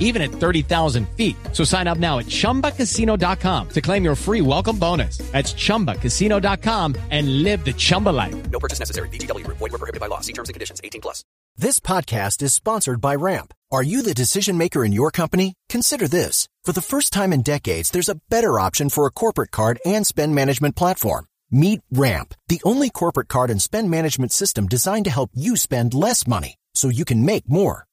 even at 30,000 feet. So sign up now at chumbacasino.com to claim your free welcome bonus. That's chumbacasino.com and live the Chumba life. No purchase necessary. VGW Group. Void were prohibited by law. See terms and conditions. 18 plus. This podcast is sponsored by Ramp. Are you the decision maker in your company? Consider this. For the first time in decades, there's a better option for a corporate card and spend management platform. Meet Ramp, the only corporate card and spend management system designed to help you spend less money so you can make more.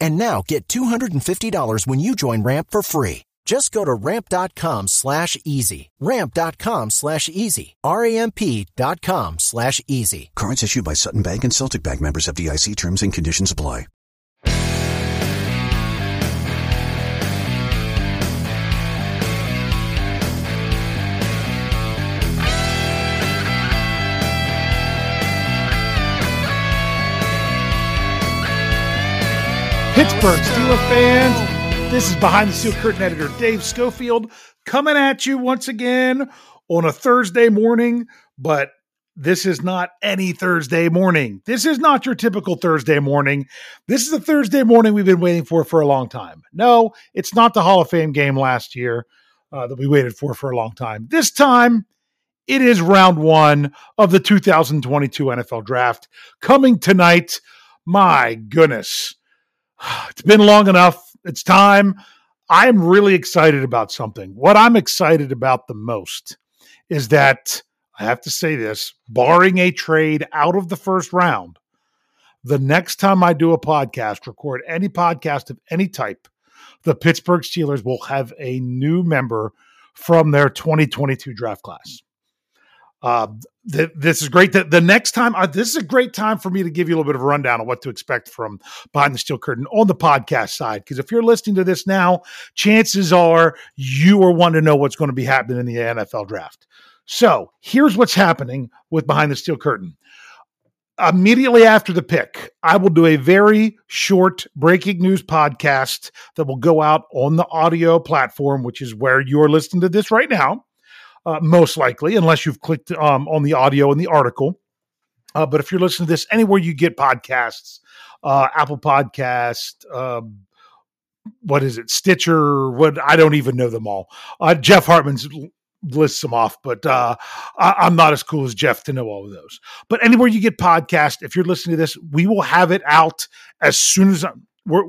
And now get $250 when you join Ramp for free. Just go to ramp.com slash easy. Ramp.com slash easy. R-A-M-P dot com slash easy. Cards issued by Sutton Bank and Celtic Bank members FDIC terms and conditions apply. Pittsburgh Steelers fans, this is behind the steel curtain editor Dave Schofield coming at you once again on a Thursday morning, but this is not any Thursday morning. This is not your typical Thursday morning. This is a Thursday morning we've been waiting for for a long time. No, it's not the Hall of Fame game last year uh, that we waited for for a long time. This time, it is round one of the 2022 NFL Draft coming tonight. My goodness it's been long enough. It's time. I'm really excited about something. What I'm excited about the most is that I have to say this barring a trade out of the first round, the next time I do a podcast, record any podcast of any type, the Pittsburgh Steelers will have a new member from their 2022 draft class. Uh, th- this is great. The, the next time, uh, this is a great time for me to give you a little bit of a rundown on what to expect from behind the steel curtain on the podcast side. Because if you're listening to this now, chances are you are wanting to know what's going to be happening in the NFL draft. So here's what's happening with behind the steel curtain. Immediately after the pick, I will do a very short breaking news podcast that will go out on the audio platform, which is where you're listening to this right now uh, most likely, unless you've clicked um, on the audio in the article. Uh, but if you're listening to this anywhere you get podcasts, uh, Apple Podcast, um, what is it, Stitcher? What I don't even know them all. Uh, Jeff Hartman's lists them off, but uh, I, am not as cool as Jeff to know all of those. But anywhere you get podcast, if you're listening to this, we will have it out as soon as we're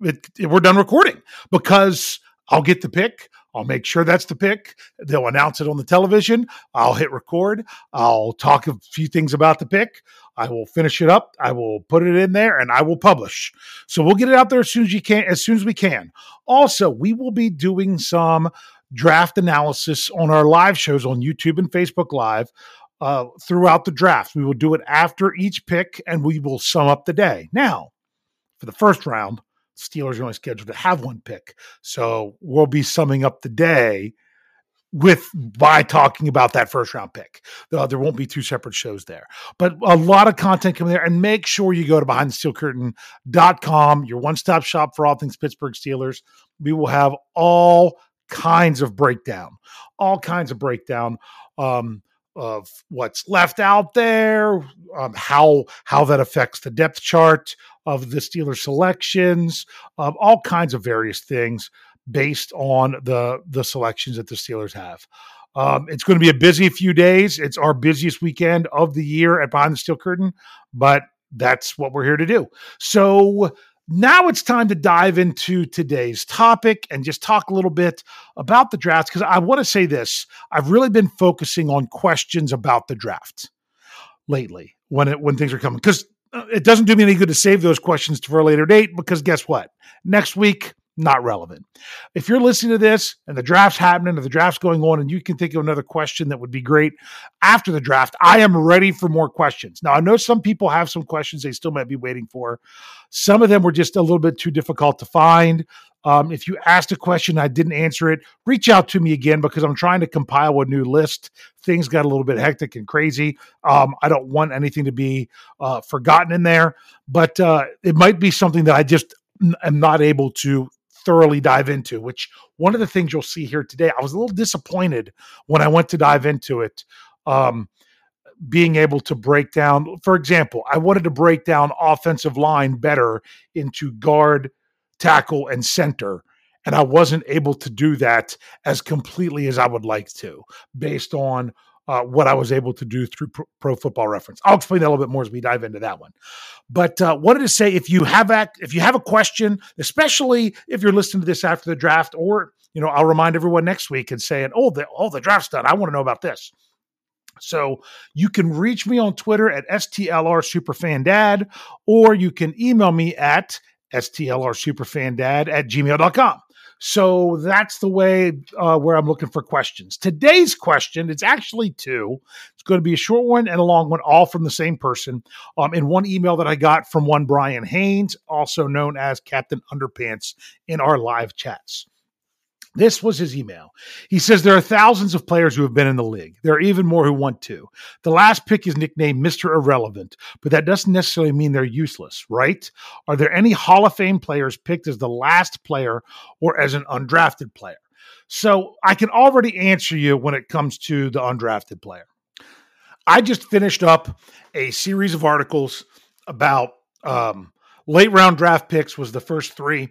we're, we're done recording because I'll get the pick. I'll make sure that's the pick. They'll announce it on the television. I'll hit record. I'll talk a few things about the pick. I will finish it up. I will put it in there and I will publish. So we'll get it out there as soon as you can, as soon as we can. Also, we will be doing some draft analysis on our live shows on YouTube and Facebook Live uh, throughout the draft. We will do it after each pick and we will sum up the day. Now, for the first round, Steelers are only scheduled to have one pick. So we'll be summing up the day with by talking about that first round pick. Uh, there won't be two separate shows there, but a lot of content coming there. And make sure you go to behindthesteelcurtain.com, your one stop shop for all things Pittsburgh Steelers. We will have all kinds of breakdown, all kinds of breakdown. Um, of what's left out there, um, how how that affects the depth chart of the Steelers selections, um, all kinds of various things based on the the selections that the Steelers have. Um, it's going to be a busy few days. It's our busiest weekend of the year at Behind the Steel Curtain, but that's what we're here to do. So now it's time to dive into today's topic and just talk a little bit about the draft because I want to say this. I've really been focusing on questions about the draft lately when it when things are coming because uh, it doesn't do me any good to save those questions for a later date because guess what? Next week not relevant. If you're listening to this and the draft's happening or the draft's going on and you can think of another question that would be great after the draft, I am ready for more questions. Now, I know some people have some questions they still might be waiting for. Some of them were just a little bit too difficult to find. Um, if you asked a question, I didn't answer it, reach out to me again because I'm trying to compile a new list. Things got a little bit hectic and crazy. Um, I don't want anything to be uh, forgotten in there, but uh, it might be something that I just am not able to thoroughly dive into, which one of the things you'll see here today, I was a little disappointed when I went to dive into it. Um, being able to break down, for example, I wanted to break down offensive line better into guard, tackle, and center. And I wasn't able to do that as completely as I would like to, based on uh, what I was able to do through Pro, Football Reference. I'll explain that a little bit more as we dive into that one. But uh, wanted to say if you have a, if you have a question, especially if you're listening to this after the draft, or you know, I'll remind everyone next week and saying, "Oh, the oh the draft's done. I want to know about this." So you can reach me on Twitter at STLR Superfandad, or you can email me at STLR STLRSuperFandad at gmail.com. So that's the way uh, where I'm looking for questions. Today's question, it's actually two. It's going to be a short one and a long one, all from the same person. Um, in one email that I got from one Brian Haynes, also known as Captain Underpants, in our live chats. This was his email. He says there are thousands of players who have been in the league. There are even more who want to. The last pick is nicknamed Mr. Irrelevant, but that doesn't necessarily mean they're useless, right? Are there any Hall of Fame players picked as the last player or as an undrafted player? So I can already answer you when it comes to the undrafted player. I just finished up a series of articles about um, late round draft picks was the first three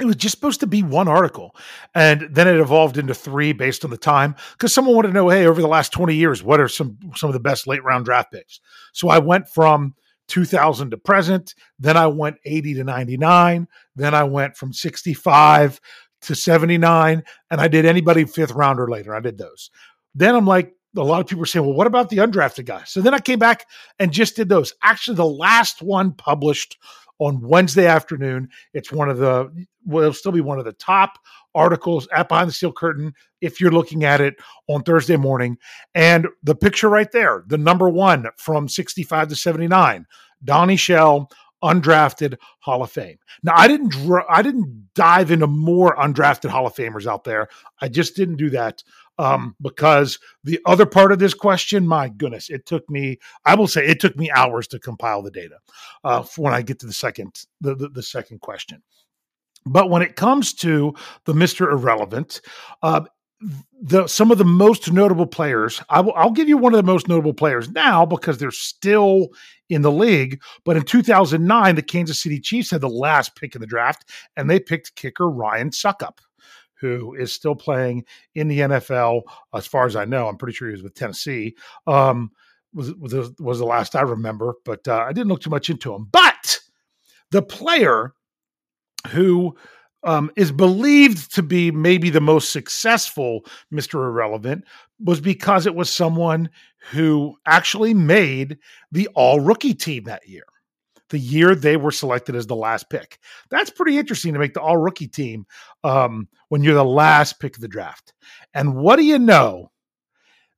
it was just supposed to be one article and then it evolved into three based on the time because someone wanted to know hey over the last 20 years what are some some of the best late round draft picks? So i went from 2000 to present then i went 80 to 99 then i went from 65 to 79 and i did anybody fifth rounder later. I did those. Then i'm like a lot of people were saying well what about the undrafted guys so then i came back and just did those. Actually the last one published on Wednesday afternoon. It's one of the will it'll still be one of the top articles at Behind the Steel Curtain if you're looking at it on Thursday morning. And the picture right there, the number one from 65 to 79, Donnie Shell, undrafted Hall of Fame. Now I didn't dr- I didn't dive into more undrafted Hall of Famers out there. I just didn't do that um, because the other part of this question, my goodness, it took me, I will say, it took me hours to compile the data uh, when I get to the second, the, the, the, second question. But when it comes to the Mister Irrelevant, uh, the some of the most notable players, I will, I'll give you one of the most notable players now because they're still in the league. But in 2009, the Kansas City Chiefs had the last pick in the draft, and they picked kicker Ryan Succop who is still playing in the NFL. As far as I know, I'm pretty sure he was with Tennessee. Um, was was was the last I remember, but uh, I didn't look too much into him. But the player who um, is believed to be maybe the most successful Mr. Irrelevant was because it was someone who actually made the all rookie team that year the year they were selected as the last pick. That's pretty interesting to make the all rookie team um, when you're the last pick of the draft. And what do you know?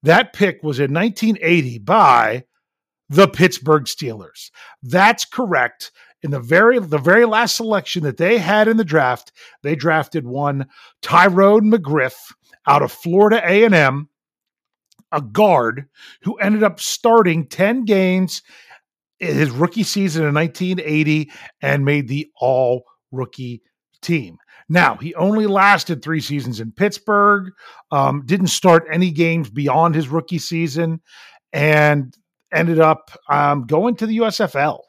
That pick was in 1980 by the Pittsburgh Steelers. That's correct. in the very the very last selection that they had in the draft, they drafted one Tyrone McGriff out of Florida A&M, a guard who ended up starting 10 games his rookie season in 1980 and made the all rookie team. Now, he only lasted three seasons in Pittsburgh, um, didn't start any games beyond his rookie season, and ended up um, going to the USFL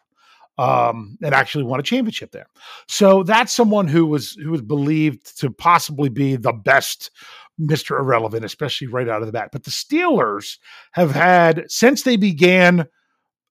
um, and actually won a championship there. So that's someone who was who was believed to possibly be the best Mr. Irrelevant, especially right out of the bat. But the Steelers have had since they began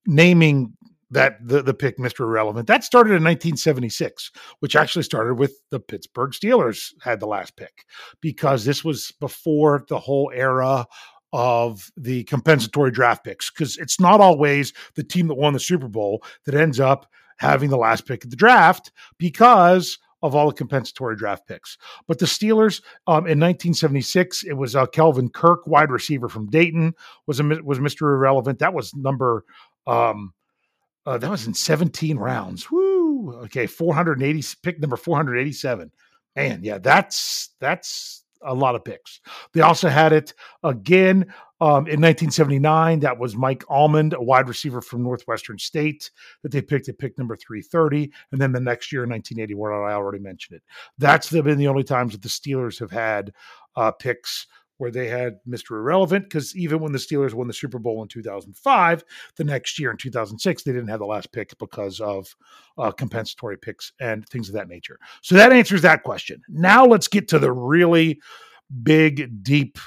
naming that the, the pick Mr. Irrelevant. That started in 1976, which actually started with the Pittsburgh Steelers had the last pick because this was before the whole era of the compensatory draft picks because it's not always the team that won the Super Bowl that ends up having the last pick of the draft because of all the compensatory draft picks. But the Steelers um, in 1976, it was uh, Kelvin Kirk, wide receiver from Dayton, was a, was Mr. Irrelevant. That was number um, uh, that was in 17 rounds. Woo! Okay, 480 pick number 487. Man, yeah, that's that's a lot of picks. They also had it again um, in 1979. That was Mike Almond, a wide receiver from Northwestern State, that they picked at pick number 330. And then the next year in 1981, I already mentioned it. That's been the only times that the Steelers have had uh, picks where they had Mr. Irrelevant because even when the Steelers won the Super Bowl in 2005, the next year in 2006, they didn't have the last pick because of uh, compensatory picks and things of that nature. So that answers that question. Now let's get to the really big, deep.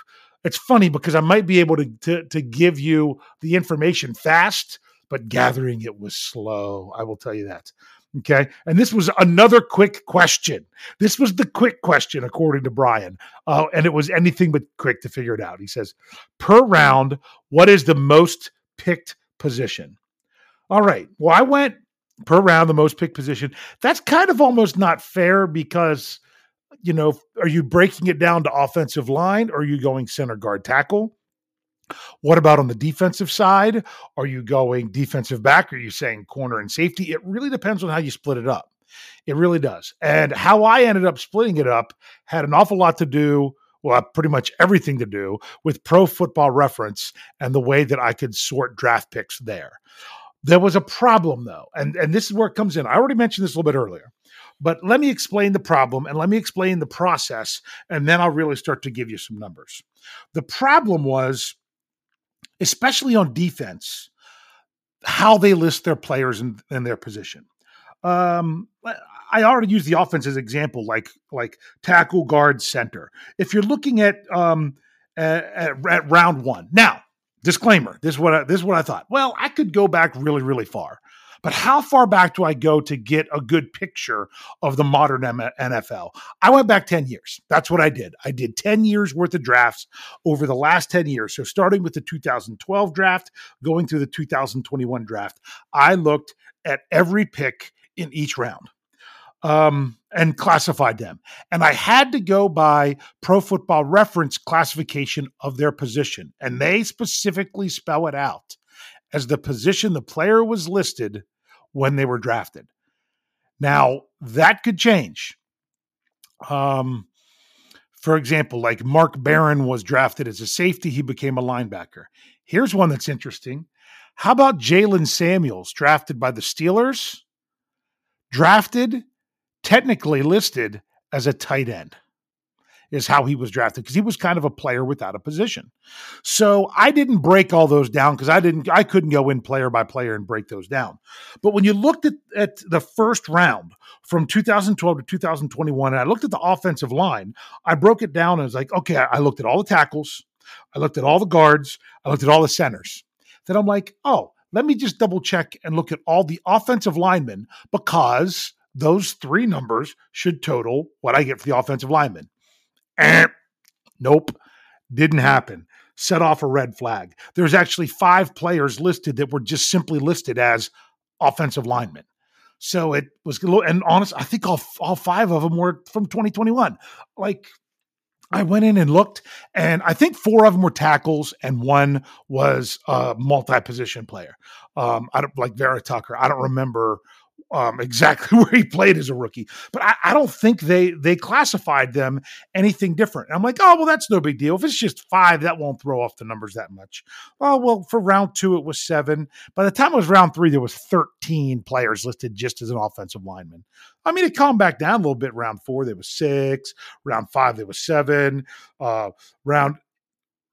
It's funny because I might be able to, to, to give you the information fast, but gathering it was slow. I will tell you that. Okay. And this was another quick question. This was the quick question, according to Brian. Uh, and it was anything but quick to figure it out. He says, per round, what is the most picked position? All right. Well, I went per round, the most picked position. That's kind of almost not fair because, you know, are you breaking it down to offensive line or are you going center guard tackle? What about on the defensive side? Are you going defensive back? Are you saying corner and safety? It really depends on how you split it up. It really does. And how I ended up splitting it up had an awful lot to do, well, pretty much everything to do with pro football reference and the way that I could sort draft picks there. There was a problem though, and, and this is where it comes in. I already mentioned this a little bit earlier, but let me explain the problem and let me explain the process, and then I'll really start to give you some numbers. The problem was especially on defense, how they list their players in their position. Um, I already used the offense as example, like like tackle, guard, center. If you're looking at um, at, at, at round one, now disclaimer: this is what I, this is what I thought. Well, I could go back really really far. But how far back do I go to get a good picture of the modern NFL? I went back 10 years. That's what I did. I did 10 years worth of drafts over the last 10 years. So starting with the 2012 draft, going through the 2021 draft, I looked at every pick in each round um, and classified them. And I had to go by Pro Football Reference classification of their position. And they specifically spell it out as the position the player was listed when they were drafted. Now, that could change. Um, for example, like Mark Barron was drafted as a safety, he became a linebacker. Here's one that's interesting. How about Jaylen Samuels, drafted by the Steelers? Drafted, technically listed as a tight end is how he was drafted because he was kind of a player without a position. So I didn't break all those down because I didn't I couldn't go in player by player and break those down. But when you looked at, at the first round from 2012 to 2021, and I looked at the offensive line, I broke it down and was like, okay, I looked at all the tackles, I looked at all the guards, I looked at all the centers. Then I'm like, oh, let me just double check and look at all the offensive linemen because those three numbers should total what I get for the offensive linemen. Eh, nope, didn't happen. Set off a red flag. There's actually five players listed that were just simply listed as offensive linemen. So it was, a little, and honest, I think all, all five of them were from 2021. Like, I went in and looked, and I think four of them were tackles, and one was a multi-position player. Um, I don't like Vera Tucker. I don't remember um, exactly where he played as a rookie. But I, I, don't think they they classified them anything different. And I'm like, oh well, that's no big deal. If it's just five, that won't throw off the numbers that much. Oh well, for round two it was seven. By the time it was round three, there was 13 players listed just as an offensive lineman. I mean, it calmed back down a little bit. Round four, there was six. Round five, there was seven. Uh, round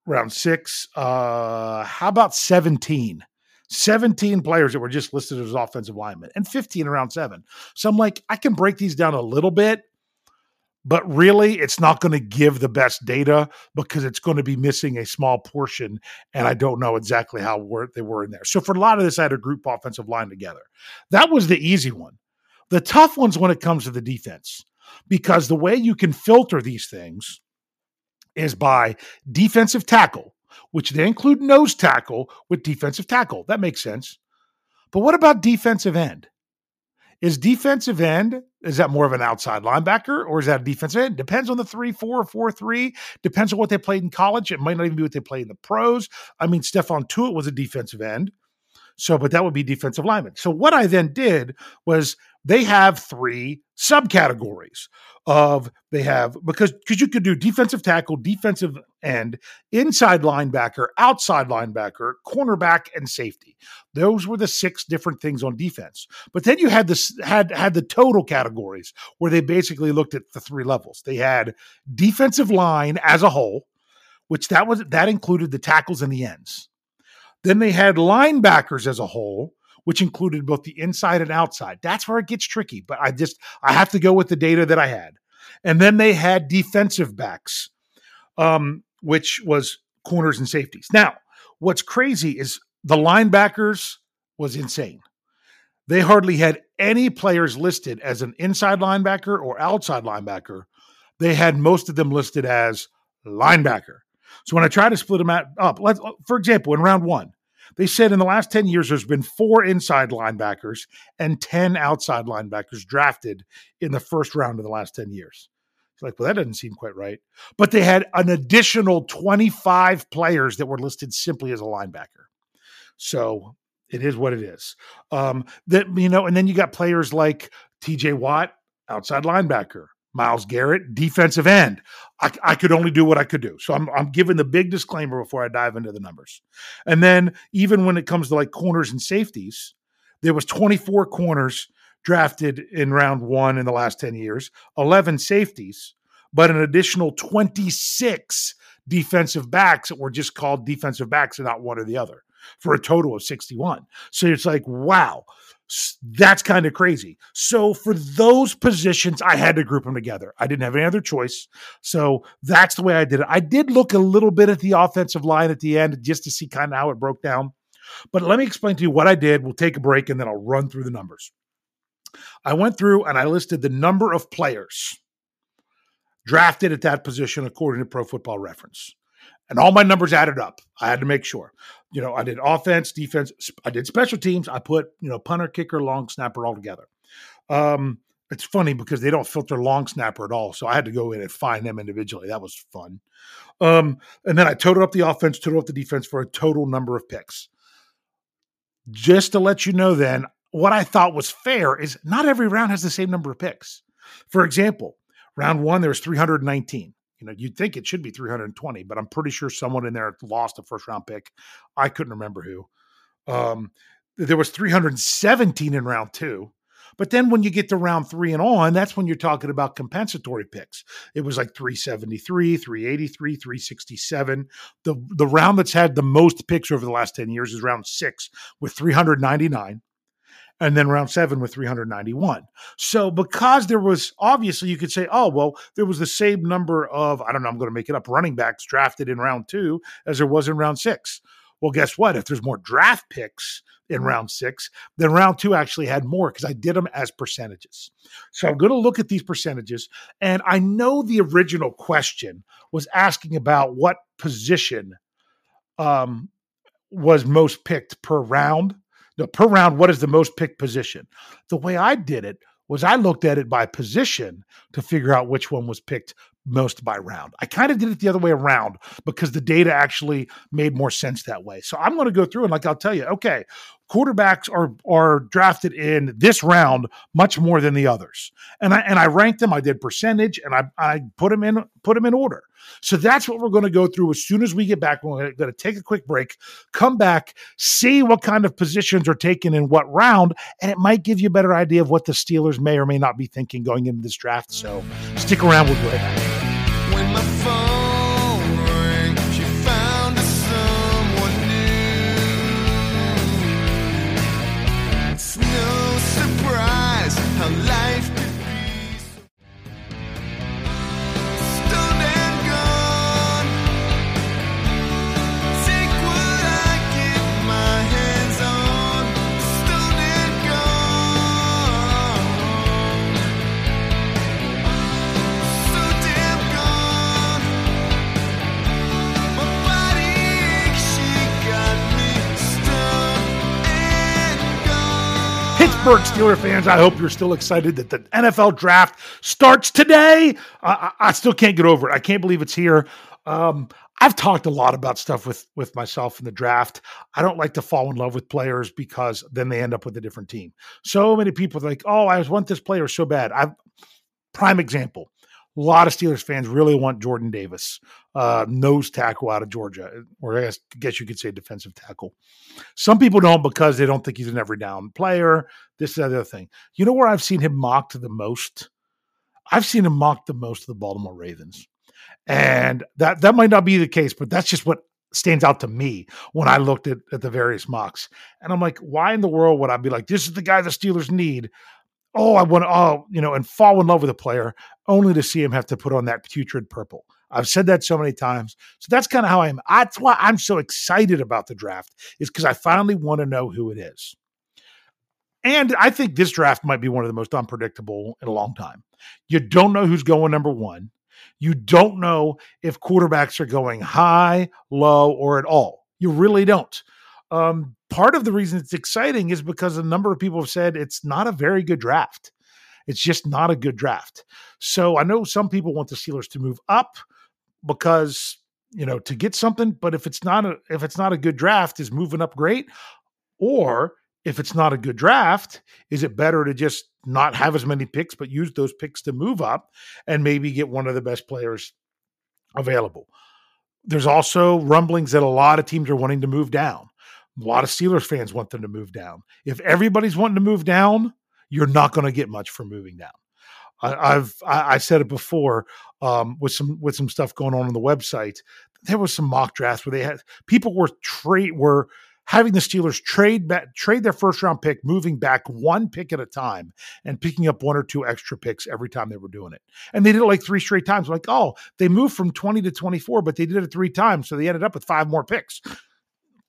round six, uh, how about 17? 17 players that were just listed as offensive linemen and 15 around seven. So I'm like, I can break these down a little bit, but really it's not going to give the best data because it's going to be missing a small portion. And I don't know exactly how they were in there. So for a lot of this, I had a group offensive line together. That was the easy one. The tough ones when it comes to the defense, because the way you can filter these things is by defensive tackle which they include nose tackle with defensive tackle. That makes sense. But what about defensive end? Is defensive end, is that more of an outside linebacker or is that a defensive end? Depends on the 3 4 4 3. Depends on what they played in college. It might not even be what they played in the pros. I mean, Stephon Tuitt was a defensive end. So, but that would be defensive lineman. So, what I then did was they have three subcategories of they have because because you could do defensive tackle, defensive end, inside linebacker, outside linebacker, cornerback, and safety. Those were the six different things on defense. But then you had this had had the total categories where they basically looked at the three levels. They had defensive line as a whole, which that was that included the tackles and the ends. Then they had linebackers as a whole, which included both the inside and outside. That's where it gets tricky, but I just I have to go with the data that I had. And then they had defensive backs, um, which was corners and safeties. Now, what's crazy is the linebackers was insane. They hardly had any players listed as an inside linebacker or outside linebacker. They had most of them listed as linebacker. So when I try to split them out, up, let's for example, in round one, they said in the last 10 years, there's been four inside linebackers and 10 outside linebackers drafted in the first round of the last 10 years. It's like, well, that doesn't seem quite right. But they had an additional 25 players that were listed simply as a linebacker. So it is what it is. Um, that you know, and then you got players like TJ Watt, outside linebacker, Myles Garrett, defensive end. I, I, could only do what I could do. So I'm, I'm giving the big disclaimer before I dive into the numbers. And then even when it comes to like corners and safeties, there was 24 corners drafted in round one in the last 10 years, 11 safeties, but an additional 26 defensive backs that were just called defensive backs and not one or the other for a total of 61. So it's like, wow, that's kind of crazy. So for those positions, I had to group them together. I didn't have any other choice. So that's the way I did it. I did look a little bit at the offensive line at the end just to see kind of how it broke down. But let me explain to you what I did. We'll take a break and then I'll run through the numbers. I went through and I listed the number of players drafted at that position according to Pro Football Reference and all my numbers added up. I had to make sure. You know, I did offense, defense, I did special teams. I put, you know, punter, kicker, long snapper all together. Um, it's funny because they don't filter long snapper at all. So I had to go in and find them individually. That was fun. Um, and then I totaled up the offense, totaled up the defense for a total number of picks. Just to let you know, then, what I thought was fair is not every round has the same number of picks. For example, round one, there was 319. You know, you'd think it should be 320, but I'm pretty sure someone in there lost a first round pick. I couldn't remember who. Um, there was 317 in round two. But then when you get to round three and on, that's when you're talking about compensatory picks. It was like 373, 383, 367. The the round that's had the most picks over the last 10 years is round six with 399 and then round seven with 391. So because there was obviously you could say, oh, well, there was the same number of, I don't know, I'm going to make it up, running backs drafted in round two as there was in round six. Well, guess what? If there's more draft picks in round six, then round two actually had more because I did them as percentages. So I'm going to look at these percentages. And I know the original question was asking about what position um, was most picked per round the per round, what is the most picked position? The way I did it was I looked at it by position to figure out which one was picked most by round. I kind of did it the other way around because the data actually made more sense that way. So I'm going to go through and like I'll tell you, okay, quarterbacks are are drafted in this round much more than the others. And I and I ranked them. I did percentage, and I I put them in put them in order. So that's what we're going to go through as soon as we get back. We're going to take a quick break, come back, see what kind of positions are taken in what round, and it might give you a better idea of what the Steelers may or may not be thinking going into this draft. So stick around. We'll right. Pittsburgh Steeler fans, I hope you're still excited that the NFL draft starts today. I, I still can't get over it. I can't believe it's here. Um, I've talked a lot about stuff with with myself in the draft. I don't like to fall in love with players because then they end up with a different team. So many people like, "Oh, I want this player so bad." I've prime example. A lot of Steelers fans really want Jordan Davis, uh, nose tackle out of Georgia, or I guess, you could say defensive tackle. Some people don't because they don't think he's an every down player. This is the other thing. You know where I've seen him mocked the most? I've seen him mocked the most of the Baltimore Ravens. And that that might not be the case, but that's just what stands out to me when I looked at, at the various mocks. And I'm like, why in the world would I be like, this is the guy the Steelers need? Oh, I want to, oh, you know, and fall in love with a player only to see him have to put on that putrid purple. I've said that so many times. So that's kind of how I am. That's why I'm so excited about the draft, is because I finally want to know who it is. And I think this draft might be one of the most unpredictable in a long time. You don't know who's going number one. You don't know if quarterbacks are going high, low, or at all. You really don't. Um, part of the reason it's exciting is because a number of people have said it's not a very good draft. It's just not a good draft. So I know some people want the Steelers to move up because you know to get something, but if it's not a if it's not a good draft, is moving up great? Or if it's not a good draft, is it better to just not have as many picks, but use those picks to move up and maybe get one of the best players available? There's also rumblings that a lot of teams are wanting to move down. A lot of Steelers fans want them to move down. If everybody's wanting to move down, you're not going to get much from moving down. I, I've I, I said it before um, with some with some stuff going on on the website. There was some mock drafts where they had people were trade were having the Steelers trade back, trade their first round pick, moving back one pick at a time and picking up one or two extra picks every time they were doing it. And they did it like three straight times. Like, oh, they moved from 20 to 24, but they did it three times. So they ended up with five more picks.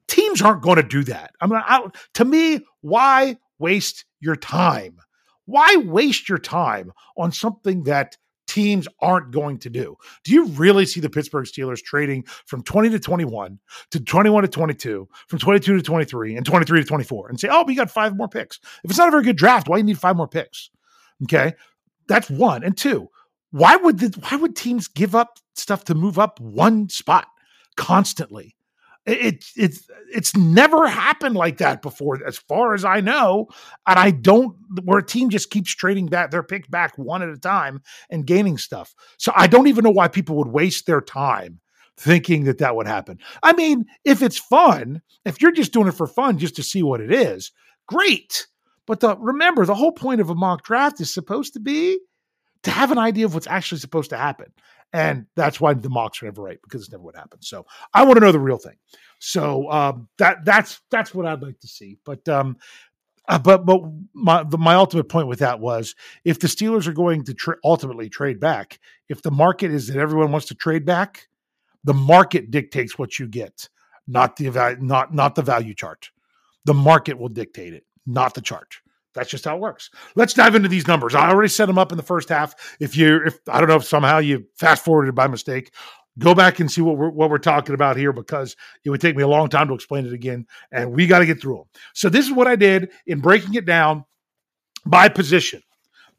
Teams aren't going to do that. I mean, I, to me, why waste your time? Why waste your time on something that teams aren't going to do. Do you really see the Pittsburgh Steelers trading from 20 to 21 to 21 to 22, from 22 to 23 and 23 to 24 and say, "Oh, we got five more picks." If it's not a very good draft, why do you need five more picks? Okay? That's one. And two, why would the, why would teams give up stuff to move up one spot constantly? It, it's it's never happened like that before, as far as I know. And I don't where a team just keeps trading back their pick back one at a time and gaining stuff. So I don't even know why people would waste their time thinking that that would happen. I mean, if it's fun, if you're just doing it for fun, just to see what it is, great. But the, remember, the whole point of a mock draft is supposed to be to have an idea of what's actually supposed to happen. And that's why the mocks are never right because it's never what happens. So I want to know the real thing. So um, that that's that's what I'd like to see. But um, uh, but but my the, my ultimate point with that was if the Steelers are going to tra- ultimately trade back, if the market is that everyone wants to trade back, the market dictates what you get, not the not not the value chart. The market will dictate it, not the chart. That's just how it works. Let's dive into these numbers. I already set them up in the first half. If you, if I don't know if somehow you fast forwarded by mistake, go back and see what we're what we're talking about here because it would take me a long time to explain it again, and we got to get through them. So this is what I did in breaking it down by position.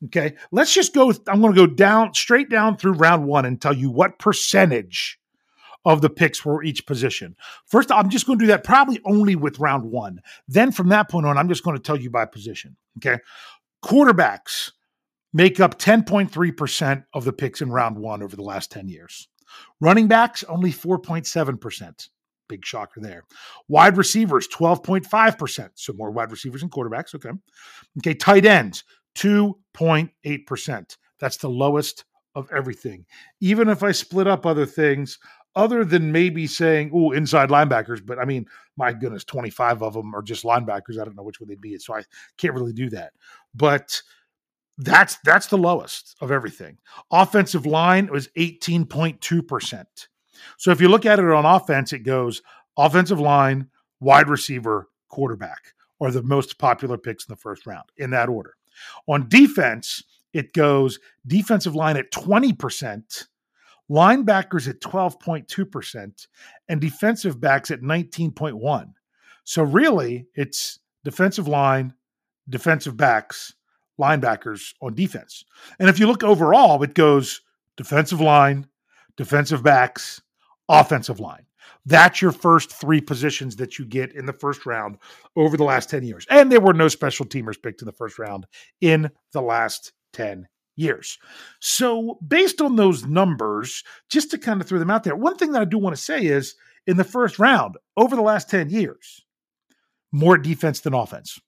Okay, let's just go. I'm going to go down straight down through round one and tell you what percentage of the picks for each position. First, I'm just going to do that probably only with round one. Then from that point on, I'm just going to tell you by position. Okay. Quarterbacks make up 10.3% of the picks in round one over the last 10 years. Running backs, only 4.7%. Big shocker there. Wide receivers, 12.5%. So more wide receivers and quarterbacks. Okay. Okay. Tight ends, 2.8%. That's the lowest of everything. Even if I split up other things, other than maybe saying, oh, inside linebackers, but I mean, my goodness, 25 of them are just linebackers. I don't know which one they'd be. So I can't really do that. But that's that's the lowest of everything. Offensive line was 18.2%. So if you look at it on offense, it goes offensive line, wide receiver, quarterback are the most popular picks in the first round in that order. On defense, it goes defensive line at 20%, linebackers at 12.2%, and defensive backs at 19.1. So really, it's defensive line, defensive backs, linebackers on defense. And if you look overall, it goes defensive line, defensive backs, offensive line. That's your first three positions that you get in the first round over the last 10 years. And there were no special teamers picked in the first round in the last 10 years. So, based on those numbers, just to kind of throw them out there, one thing that I do want to say is in the first round, over the last 10 years, more defense than offense.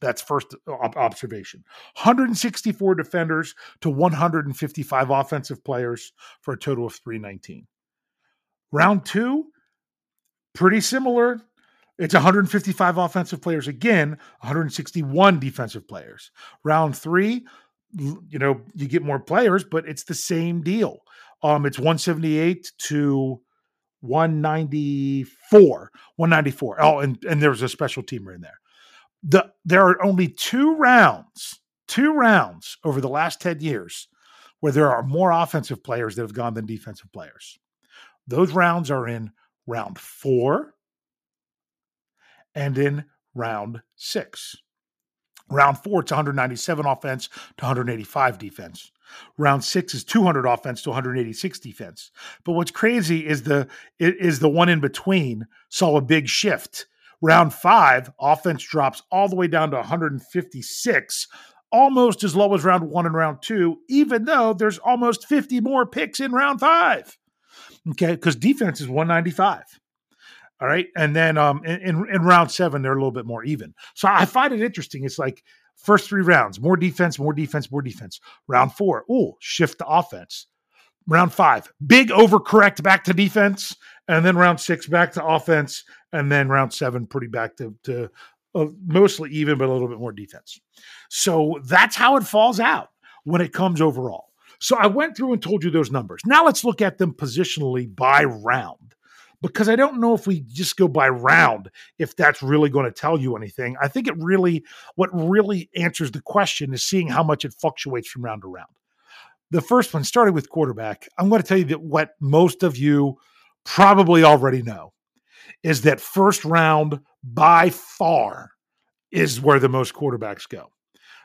That's first observation. 164 defenders to 155 offensive players for a total of 319. Round two, pretty similar. It's 155 offensive players again, 161 defensive players. Round three, you know, you get more players, but it's the same deal. Um, it's 178 to 194. 194. Oh, and, and there's a special teamer in there. The there are only two rounds, two rounds over the last 10 years where there are more offensive players that have gone than defensive players. Those rounds are in round four and in round six. Round four, it's 197 offense to 185 defense. Round six is 200 offense to 186 defense. But what's crazy is the is the one in between saw a big shift. Round five, offense drops all the way down to 156, almost as low as round one and round two, even though there's almost 50 more picks in round five. Okay, because defense is 195. All right. And then um, in, in round seven, they're a little bit more even. So I find it interesting. It's like first three rounds, more defense, more defense, more defense. Round four, oh, shift to offense. Round five, big overcorrect back to defense. And then round six, back to offense. And then round seven, pretty back to, to uh, mostly even, but a little bit more defense. So that's how it falls out when it comes overall. So I went through and told you those numbers. Now let's look at them positionally by round because I don't know if we just go by round, if that's really going to tell you anything. I think it really, what really answers the question is seeing how much it fluctuates from round to round. The first one started with quarterback. I'm going to tell you that what most of you probably already know is that first round by far is where the most quarterbacks go.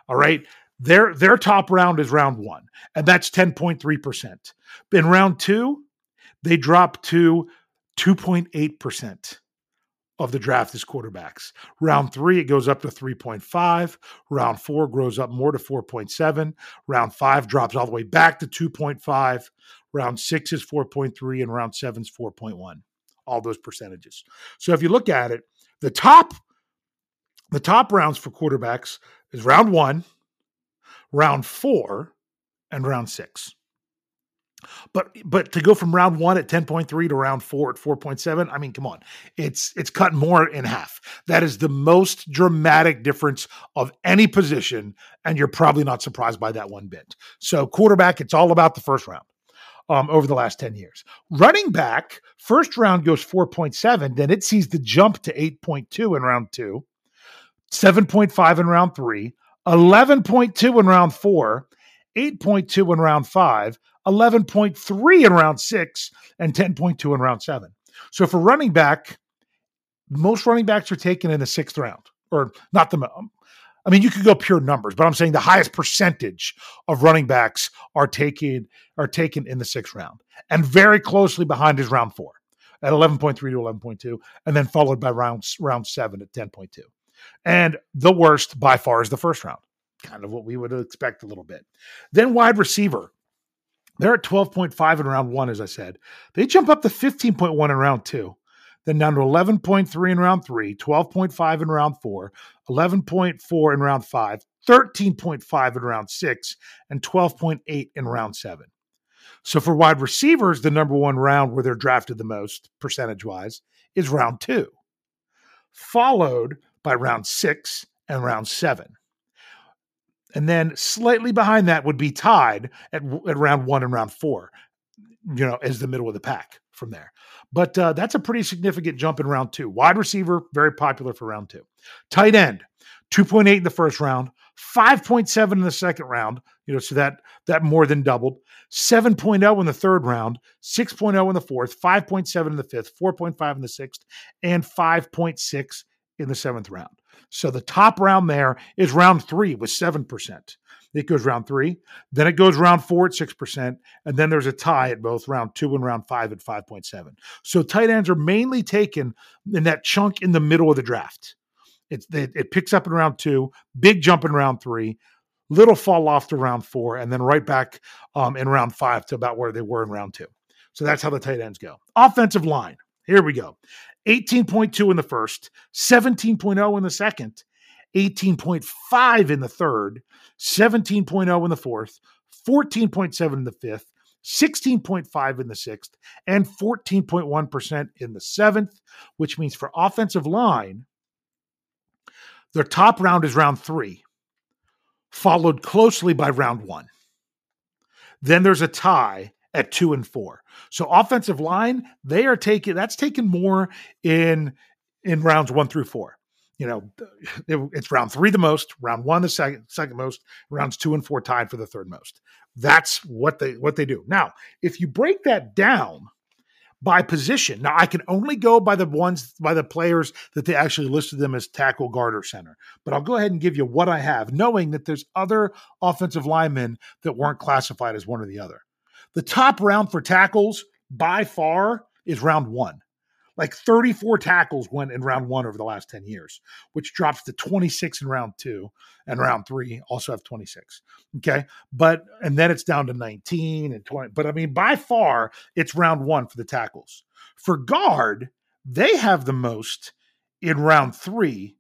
All right. Their their top round is round one, and that's 10.3%. In round two, they drop to 2.8% of the draft is quarterbacks. Round three, it goes up to 3.5. Round four grows up more to 4.7. Round five drops all the way back to 2.5. Round six is 4.3, and round seven is 4.1. All those percentages. So if you look at it, the top, the top rounds for quarterbacks is round one, round four, and round six. But but to go from round one at 10.3 to round four at 4.7, I mean, come on. It's it's cut more in half. That is the most dramatic difference of any position, and you're probably not surprised by that one bit. So quarterback, it's all about the first round. Um, over the last 10 years. Running back, first round goes 4.7, then it sees the jump to 8.2 in round two, 7.5 in round three, 11.2 in round four, 8.2 in round five, 11.3 in round six, and 10.2 in round seven. So for running back, most running backs are taken in the sixth round, or not the I mean, you could go pure numbers, but I'm saying the highest percentage of running backs are taken are taken in the sixth round, and very closely behind is round four at 11.3 to 11.2, and then followed by round round seven at 10.2. And the worst by far is the first round, kind of what we would expect a little bit. Then wide receiver, they're at 12.5 in round one, as I said. They jump up to 15.1 in round two then down to 11.3 in round three, 12.5 in round four, 11.4 in round five, 13.5 in round six, and 12.8 in round seven. So for wide receivers, the number one round where they're drafted the most, percentage wise, is round two, followed by round six and round seven. And then slightly behind that would be tied at, at round one and round four, you know, as the middle of the pack from there. But uh, that's a pretty significant jump in round two. Wide receiver, very popular for round two. Tight end, 2.8 in the first round, 5.7 in the second round, you know, so that that more than doubled. 7.0 in the third round, 6.0 in the fourth, 5.7 in the fifth, 4.5 in the sixth, and 5.6 in the seventh round. So the top round there is round three with 7%. It goes round three. Then it goes round four at 6%. And then there's a tie at both round two and round five at 5.7. So tight ends are mainly taken in that chunk in the middle of the draft. It's, it, it picks up in round two, big jump in round three, little fall off to round four, and then right back um, in round five to about where they were in round two. So that's how the tight ends go. Offensive line. Here we go. 18.2 in the first, 17.0 in the second, 18.5 in the third, 17.0 in the fourth, 14.7 in the fifth, 16.5 in the sixth, and 14.1% in the seventh, which means for offensive line, their top round is round three, followed closely by round one. Then there's a tie at two and four. So offensive line, they are taking that's taken more in in rounds one through four you know, it, it's round three the most, round one the second second most, rounds two and four tied for the third most. That's what they what they do. Now, if you break that down by position, now I can only go by the ones by the players that they actually listed them as tackle, guard, or center. But I'll go ahead and give you what I have, knowing that there's other offensive linemen that weren't classified as one or the other. The top round for tackles by far is round one. Like 34 tackles went in round one over the last 10 years, which drops to 26 in round two, and round three also have 26. Okay. But, and then it's down to 19 and 20. But I mean, by far, it's round one for the tackles. For guard, they have the most in round three,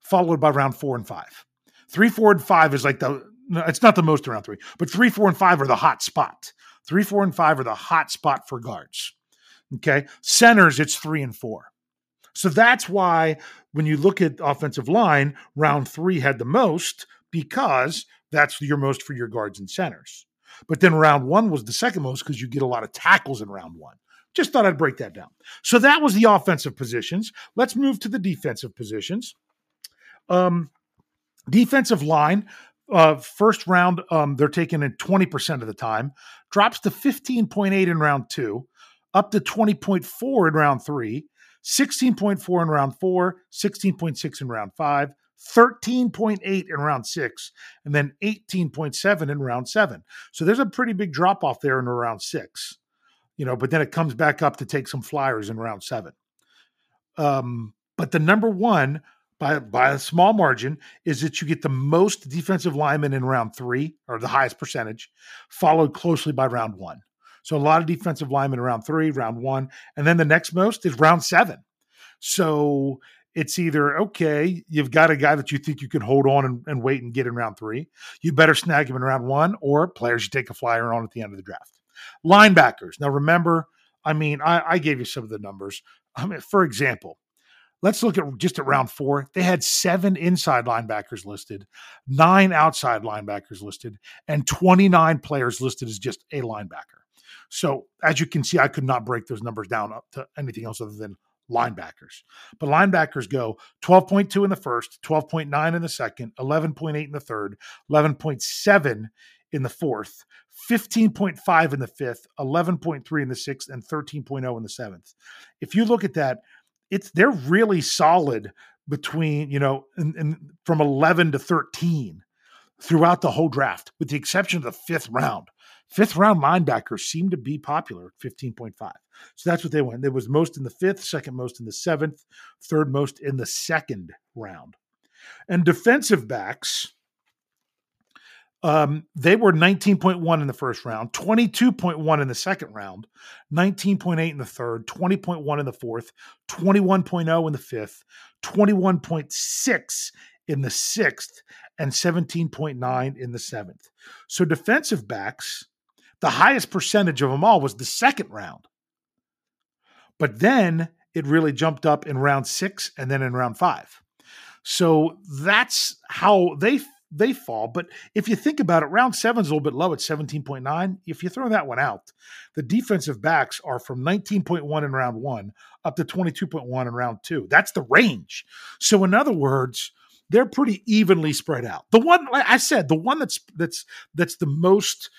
followed by round four and five. Three, four, and five is like the, it's not the most around three, but three, four, and five are the hot spot. Three, four, and five are the hot spot for guards. Okay. Centers, it's three and four. So that's why when you look at offensive line, round three had the most because that's your most for your guards and centers. But then round one was the second most because you get a lot of tackles in round one. Just thought I'd break that down. So that was the offensive positions. Let's move to the defensive positions. Um, defensive line, uh, first round, um, they're taken in 20% of the time, drops to 15.8 in round two, up to 20.4 in round three, 16.4 in round four, 16.6 in round five, 13.8 in round six, and then 18.7 in round seven. So there's a pretty big drop off there in round six, you know, but then it comes back up to take some flyers in round seven. Um, but the number one by by a small margin is that you get the most defensive linemen in round three, or the highest percentage, followed closely by round one. So a lot of defensive linemen around three, round one, and then the next most is round seven. So it's either okay, you've got a guy that you think you can hold on and, and, wait and get in round three. You better snag him in round one, or players you take a flyer on at the end of the draft. Linebackers. Now remember, I mean, I, I gave you some of the numbers. I mean, for example, let's look at just at round four. They had seven inside linebackers listed, nine outside linebackers listed, and 29 players listed as just a linebacker. So as you can see, I could not break those numbers down up to anything else other than linebackers. But linebackers go 12.2 in the first, 12.9 in the second, 11.8 in the third, 11.7 in the fourth, 15.5 in the fifth, 11.3 in the sixth, and 13.0 in the seventh. If you look at that, it's they're really solid between, you know, in, from 11 to 13 throughout the whole draft, with the exception of the fifth round. Fifth round linebackers seem to be popular at 15.5. So that's what they went. There was most in the fifth, second most in the seventh, third most in the second round. And defensive backs, um, they were 19.1 in the first round, 22.1 in the second round, 19.8 in the third, 20.1 in the fourth, 21.0 in the fifth, 21.6 in the sixth, and 17.9 in the seventh. So defensive backs, the highest percentage of them all was the second round. But then it really jumped up in round six and then in round five. So that's how they they fall. But if you think about it, round seven is a little bit low at 17.9. If you throw that one out, the defensive backs are from 19.1 in round one up to 22.1 in round two. That's the range. So in other words, they're pretty evenly spread out. The one like I said, the one that's that's that's the most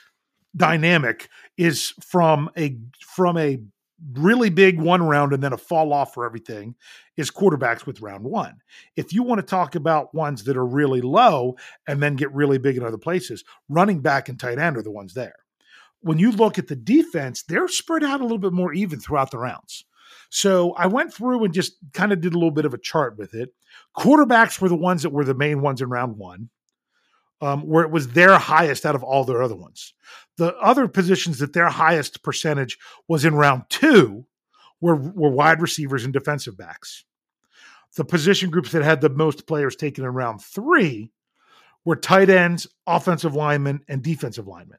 dynamic is from a from a really big one round and then a fall off for everything is quarterbacks with round one. If you want to talk about ones that are really low and then get really big in other places, running back and tight end are the ones there. When you look at the defense, they're spread out a little bit more even throughout the rounds. So I went through and just kind of did a little bit of a chart with it. Quarterbacks were the ones that were the main ones in round one um, where it was their highest out of all their other ones. The other positions that their highest percentage was in round two were, were wide receivers and defensive backs. The position groups that had the most players taken in round three were tight ends, offensive linemen, and defensive linemen.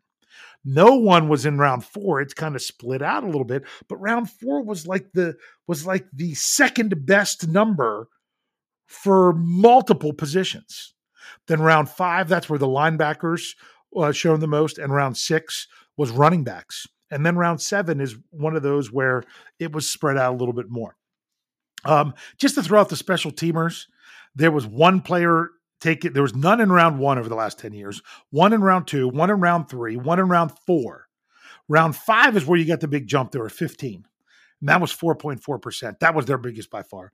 No one was in round four. It's kind of split out a little bit, but round four was like the was like the second best number for multiple positions. Then round five, that's where the linebackers uh, shown the most, and round six was running backs. And then round seven is one of those where it was spread out a little bit more. Um, just to throw out the special teamers, there was one player take it. There was none in round one over the last 10 years, one in round two, one in round three, one in round four. Round five is where you got the big jump. There were 15. And that was 4.4%. That was their biggest by far.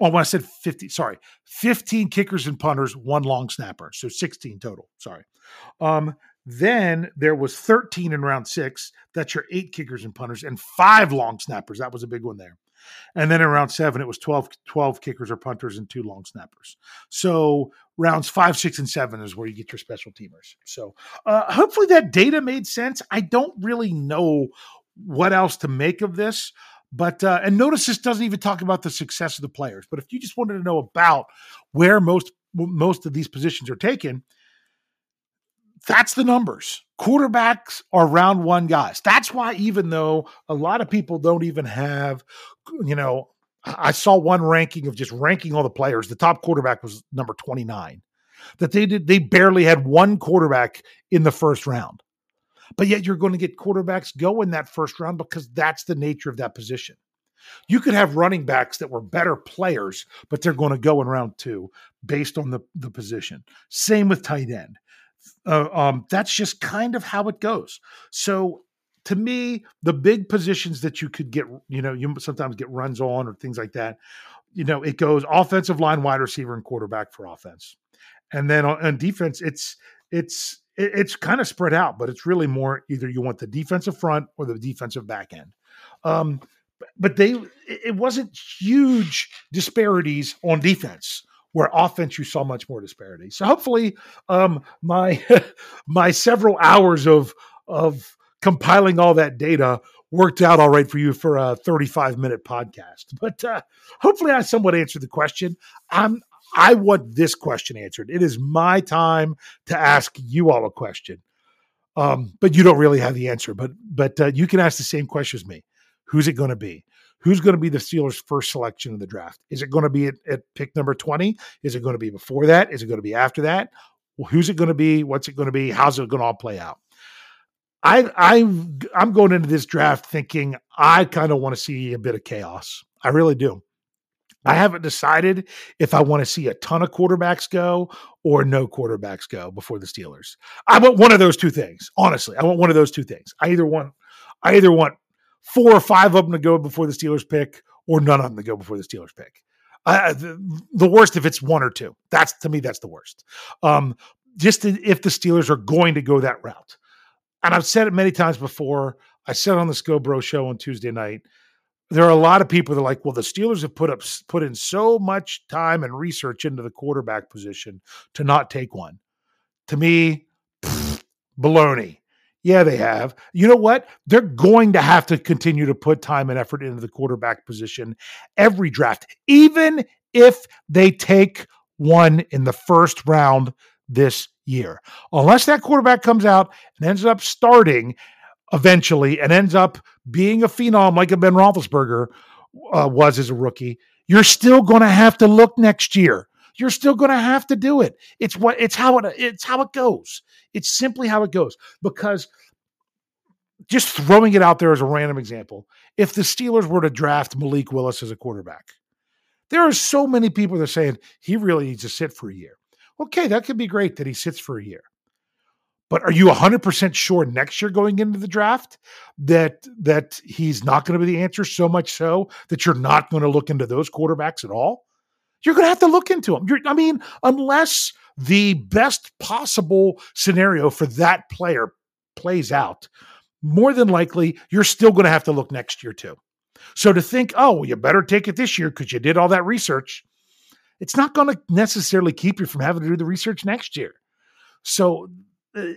Oh, when I said 50, sorry, 15 kickers and punters, one long snapper. So 16 total. Sorry. Um, then there was 13 in round six. That's your eight kickers and punters and five long snappers. That was a big one there. And then in round seven, it was 12, 12 kickers or punters and two long snappers. So rounds five, six, and seven is where you get your special teamers. So uh, hopefully that data made sense. I don't really know what else to make of this. But uh, and notice this doesn't even talk about the success of the players. But if you just wanted to know about where most most of these positions are taken, that's the numbers. Quarterbacks are round one guys. That's why even though a lot of people don't even have, you know, I saw one ranking of just ranking all the players. The top quarterback was number 29. That they did they barely had one quarterback in the first round. But yet you're going to get quarterbacks go in that first round because that's the nature of that position. You could have running backs that were better players, but they're going to go in round two based on the, the position. Same with tight end. Uh, um, that's just kind of how it goes. So to me, the big positions that you could get, you know, you sometimes get runs on or things like that. You know, it goes offensive line, wide receiver, and quarterback for offense, and then on, on defense, it's it's it, it's kind of spread out, but it's really more either you want the defensive front or the defensive back end. Um, but they it wasn't huge disparities on defense where offense you saw much more disparity. So hopefully um, my my several hours of of compiling all that data worked out all right for you for a 35 minute podcast. But uh, hopefully i somewhat answered the question. I'm I want this question answered. It is my time to ask you all a question. Um, but you don't really have the answer. But but uh, you can ask the same question as me. Who's it going to be? Who's going to be the Steelers' first selection in the draft? Is it going to be at, at pick number 20? Is it going to be before that? Is it going to be after that? Well, who's it going to be? What's it going to be? How's it going to all play out? I I I'm going into this draft thinking I kind of want to see a bit of chaos. I really do. I haven't decided if I want to see a ton of quarterbacks go or no quarterbacks go before the Steelers. I want one of those two things. Honestly, I want one of those two things. I either want I either want four or five of them to go before the Steelers pick or none of them to go before the Steelers pick. Uh, the, the worst if it's one or two. That's to me, that's the worst. Um, just if the Steelers are going to go that route. And I've said it many times before. I said it on the Scobro show on Tuesday night. There are a lot of people that are like, well, the Steelers have put up put in so much time and research into the quarterback position to not take one. To me, pfft, baloney. Yeah, they have. You know what? They're going to have to continue to put time and effort into the quarterback position every draft, even if they take one in the first round this year. Unless that quarterback comes out and ends up starting eventually and ends up being a phenom like a Ben Roethlisberger uh, was as a rookie, you're still going to have to look next year. You're still going to have to do it. It's what it's how it it's how it goes. It's simply how it goes because just throwing it out there as a random example, if the Steelers were to draft Malik Willis as a quarterback, there are so many people that are saying he really needs to sit for a year. Okay, that could be great that he sits for a year. But are you 100% sure next year going into the draft that that he's not going to be the answer so much so that you're not going to look into those quarterbacks at all? You're going to have to look into them. You're, I mean, unless the best possible scenario for that player plays out, more than likely you're still going to have to look next year too. So to think, oh, well, you better take it this year because you did all that research, it's not going to necessarily keep you from having to do the research next year. So Uh,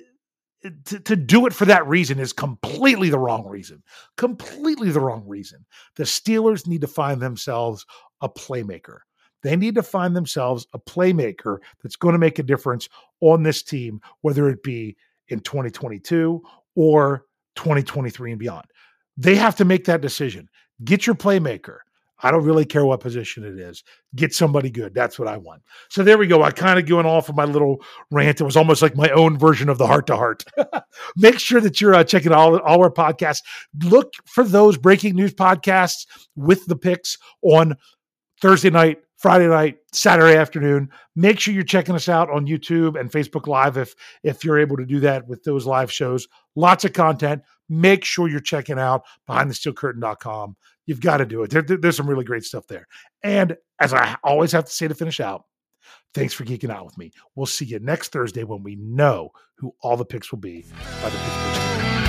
uh, to, to do it for that reason is completely the wrong reason. Completely the wrong reason. The Steelers need to find themselves a playmaker. They need to find themselves a playmaker that's going to make a difference on this team, whether it be in 2022 or 2023 and beyond. They have to make that decision. Get your playmaker. I don't really care what position it is. Get somebody good. That's what I want. So there we go. I kind of going off of my little rant. It was almost like my own version of the heart to heart. Make sure that you're uh, checking all, all our podcasts. Look for those breaking news podcasts with the picks on Thursday night, Friday night, Saturday afternoon. Make sure you're checking us out on YouTube and Facebook Live if if you're able to do that with those live shows. Lots of content. Make sure you're checking out behindthesteelcurtain.com. You've got to do it. There, there's some really great stuff there. And as I always have to say to finish out, thanks for geeking out with me. We'll see you next Thursday when we know who all the picks will be by the Pittsburgh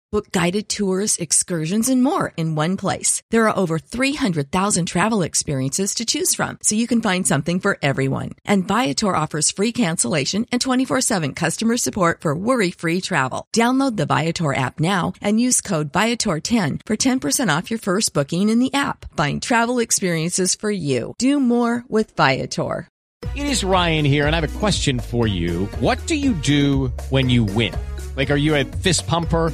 Book guided tours, excursions, and more in one place. There are over 300,000 travel experiences to choose from, so you can find something for everyone. And Viator offers free cancellation and 24-7 customer support for worry-free travel. Download the Viator app now and use code Viator10 for 10% off your first booking in the app. Find travel experiences for you. Do more with Viator. It is Ryan here, and I have a question for you. What do you do when you win? Like, are you a fist pumper?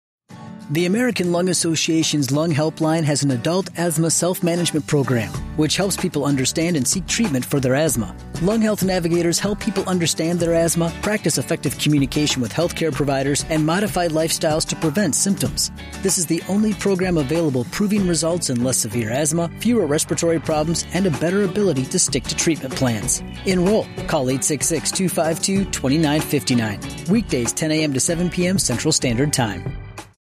The American Lung Association's Lung Helpline has an adult asthma self management program, which helps people understand and seek treatment for their asthma. Lung Health Navigators help people understand their asthma, practice effective communication with healthcare providers, and modify lifestyles to prevent symptoms. This is the only program available proving results in less severe asthma, fewer respiratory problems, and a better ability to stick to treatment plans. Enroll. Call 866 252 2959. Weekdays 10 a.m. to 7 p.m. Central Standard Time.